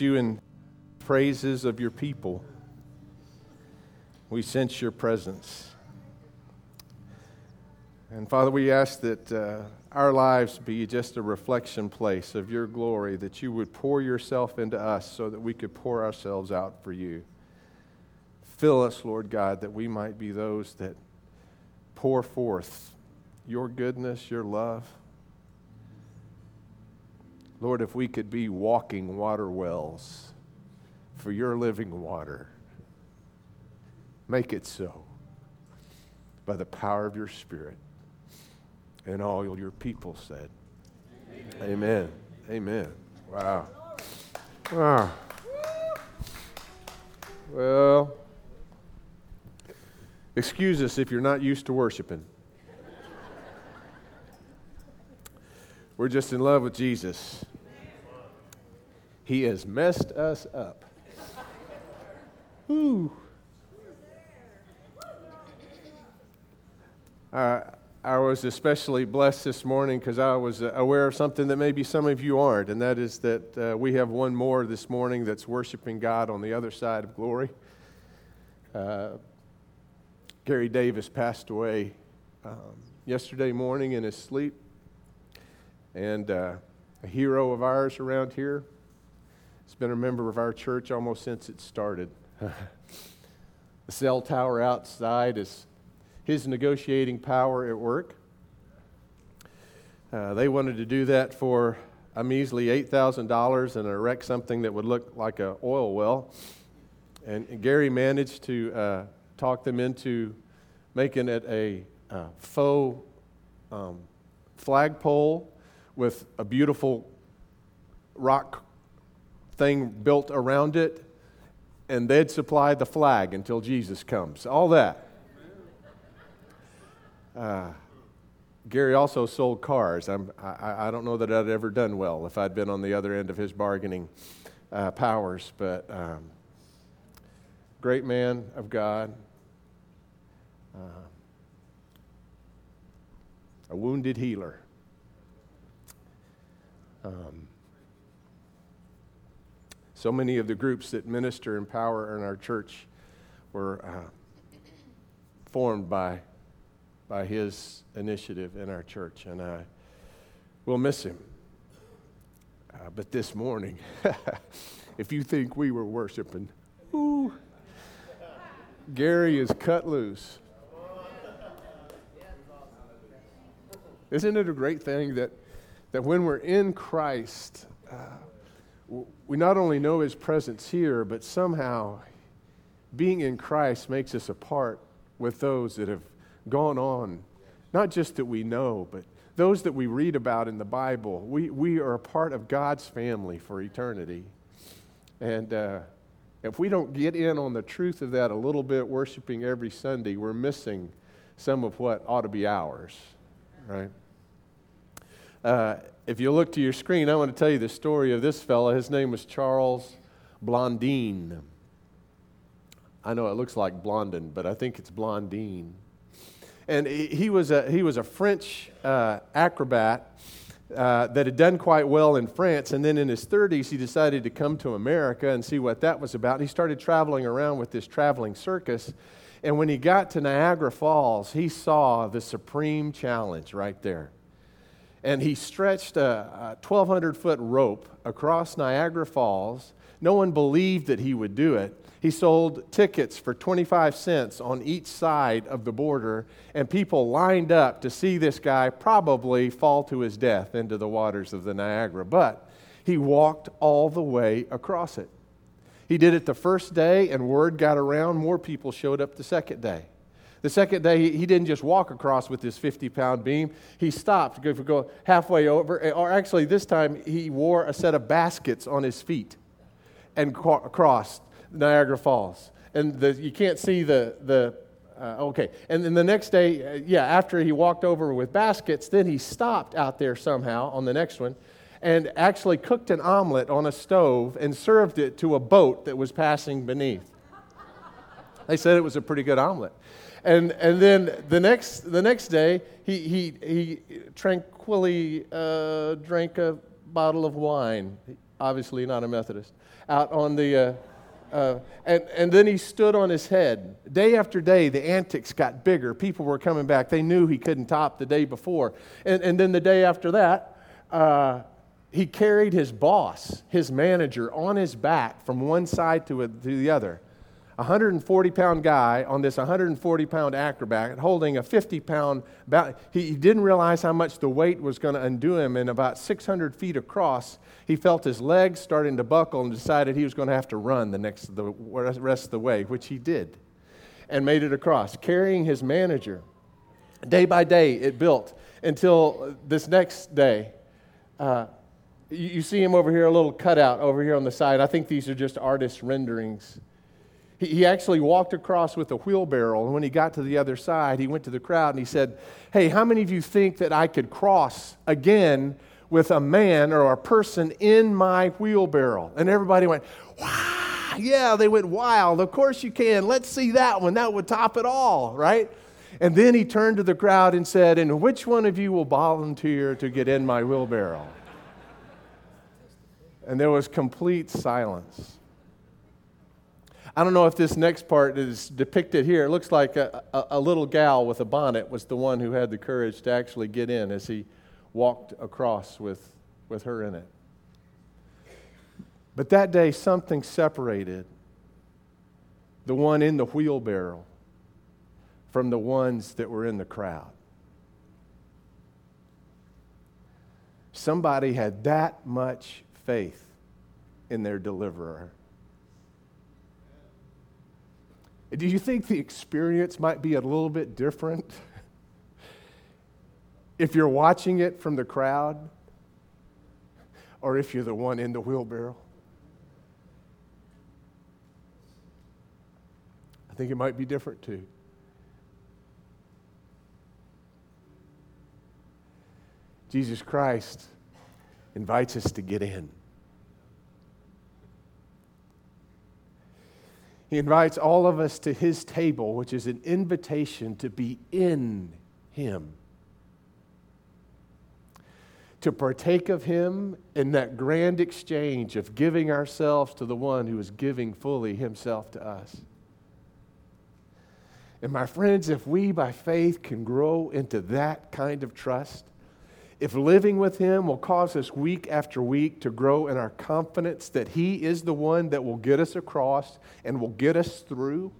you in praises of your people. We sense your presence. And Father, we ask that uh, our lives be just a reflection place of your glory, that you would pour yourself into us so that we could pour ourselves out for you. Fill us, Lord God, that we might be those that pour forth your goodness, your love. Lord, if we could be walking water wells for your living water, make it so by the power of your Spirit. And all your people said, Amen. Amen. Amen. Wow. Ah. Well, excuse us if you're not used to worshiping. We're just in love with Jesus. He has messed us up. Ooh. Uh, I was especially blessed this morning because I was uh, aware of something that maybe some of you aren't, and that is that uh, we have one more this morning that's worshiping God on the other side of glory. Uh, Gary Davis passed away um, yesterday morning in his sleep, and uh, a hero of ours around here. He's been a member of our church almost since it started. the cell tower outside is his negotiating power at work. Uh, they wanted to do that for a measly $8,000 and erect something that would look like an oil well. And Gary managed to uh, talk them into making it a uh, faux um, flagpole with a beautiful rock thing built around it, and they'd supply the flag until Jesus comes. All that. Uh, Gary also sold cars. I, I don't know that I'd ever done well if I'd been on the other end of his bargaining uh, powers, but um, great man of God. Uh, a wounded healer. Um, so many of the groups that minister and power in our church were uh, formed by by his initiative in our church, and I will miss him. Uh, but this morning, if you think we were worshiping, ooh, Gary is cut loose. Isn't it a great thing that, that when we're in Christ, uh, we not only know his presence here, but somehow being in Christ makes us a part with those that have gone on. Not just that we know, but those that we read about in the Bible. We, we are a part of God's family for eternity. And uh, if we don't get in on the truth of that a little bit, worshiping every Sunday, we're missing some of what ought to be ours, right? Uh, if you look to your screen, I want to tell you the story of this fellow. His name was Charles Blondin. I know it looks like Blondin, but I think it's Blondine and he was a, he was a French uh, acrobat uh, that had done quite well in France. And then in his 30s, he decided to come to America and see what that was about. He started traveling around with this traveling circus. And when he got to Niagara Falls, he saw the supreme challenge right there. And he stretched a, a 1,200 foot rope across Niagara Falls. No one believed that he would do it. He sold tickets for 25 cents on each side of the border, and people lined up to see this guy probably fall to his death into the waters of the Niagara. But he walked all the way across it. He did it the first day, and word got around. More people showed up the second day. The second day, he, didn't just walk across with his 50 pound beam. He stopped to go halfway over. Or actually, this time, he wore a set of baskets on his feet and crossed Niagara Falls. And the, you can't see the, the uh, okay. And then the next day, uh, yeah, after he walked over with baskets, then he stopped out there somehow on the next one and actually cooked an omelet on a stove and served it to a boat that was passing beneath. They said it was a pretty good omelet. And, and then the next, the next day, he, he, he tranquilly uh, drank a bottle of wine. obviously not a Methodist, out on the. Uh, uh, and, and then he stood on his head. Day after day, the antics got bigger. People were coming back. They knew he couldn't top the day before. And, and then the day after that, uh, he carried his boss, his manager, on his back from one side to, a, to the other. 140 pound guy on this 140 pound acrobat holding a 50 pound he, he didn't realize how much the weight was going to undo him and about 600 feet across he felt his legs starting to buckle and decided he was going to have to run the next the rest of the way which he did and made it across carrying his manager. Day by day it built until this next day uh, you, you see him over here a little cutout over here on the side. I think these are just artist renderings he actually walked across with a wheelbarrow, and when he got to the other side, he went to the crowd and he said, Hey, how many of you think that I could cross again with a man or a person in my wheelbarrow? And everybody went, Wow, yeah, they went wild. Of course you can. Let's see that one. That would top it all, right? And then he turned to the crowd and said, And which one of you will volunteer to get in my wheelbarrow? And there was complete silence. I don't know if this next part is depicted here. It looks like a, a, a, little gal with a bonnet was the one who had the courage to actually get in as he walked across with, with her in it. But that day, something separated the one in the wheelbarrow from the ones that were in the crowd. Somebody had that much faith in their deliverer Do you think the experience might be a little bit different if you're watching it from the crowd or if you're the one in the wheelbarrow? I think it might be different too. Jesus Christ invites us to get in. He invites all of us to his table, which is an invitation to be in him. To partake of him in that grand exchange of giving ourselves to the one who is giving fully himself to us. And my friends, if we by faith can grow into that kind of trust, if living with Him will cause us week after week to grow in our confidence that He is the one that will get us across and will get us through,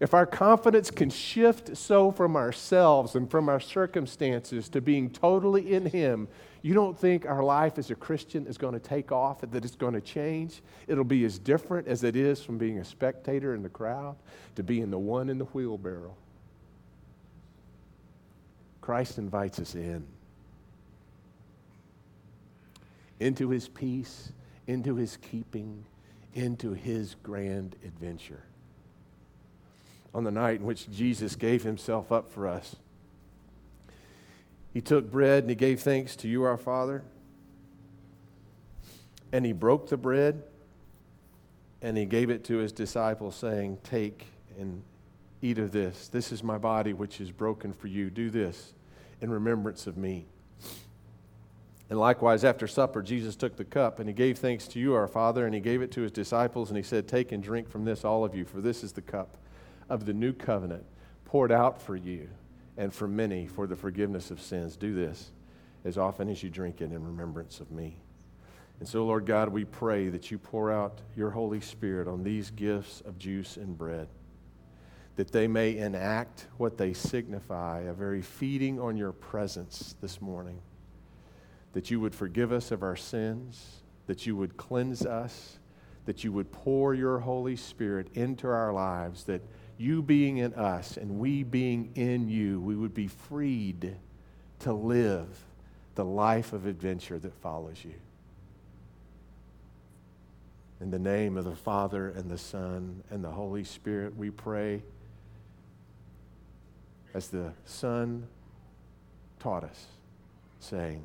if our confidence can shift so from ourselves and from our circumstances to being totally in Him, you don't think our life as a Christian is going to take off, that it's going to change? It'll be as different as it is from being a spectator in the crowd to being the one in the wheelbarrow. Christ invites us in into his peace, into his keeping, into his grand adventure. On the night in which Jesus gave himself up for us, he took bread and he gave thanks to you, our Father. And he broke the bread and he gave it to his disciples, saying, Take and eat of this. This is my body, which is broken for you. Do this in remembrance of me. And likewise, after supper, Jesus took the cup and he gave thanks to you, our Father, and he gave it to his disciples, and he said, Take and drink from this, all of you, for this is the cup of the new covenant poured out for you and for many for the forgiveness of sins. Do this as often as you drink it in remembrance of me. And so, Lord God, we pray that you pour out your Holy Spirit on these gifts of juice and bread, that they may enact what they signify a very feeding on your presence this morning that you would forgive us of our sins, that you would cleanse us, that you would pour your Holy Spirit into our lives, that you being in us and we being in you, we would be freed to live the life of adventure that follows you. In the name of the Father and the Son and the Holy Spirit, we pray as the Son taught us, saying,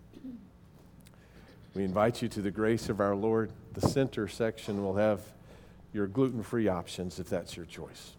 We invite you to the grace of our Lord. The center section will have your gluten free options if that's your choice.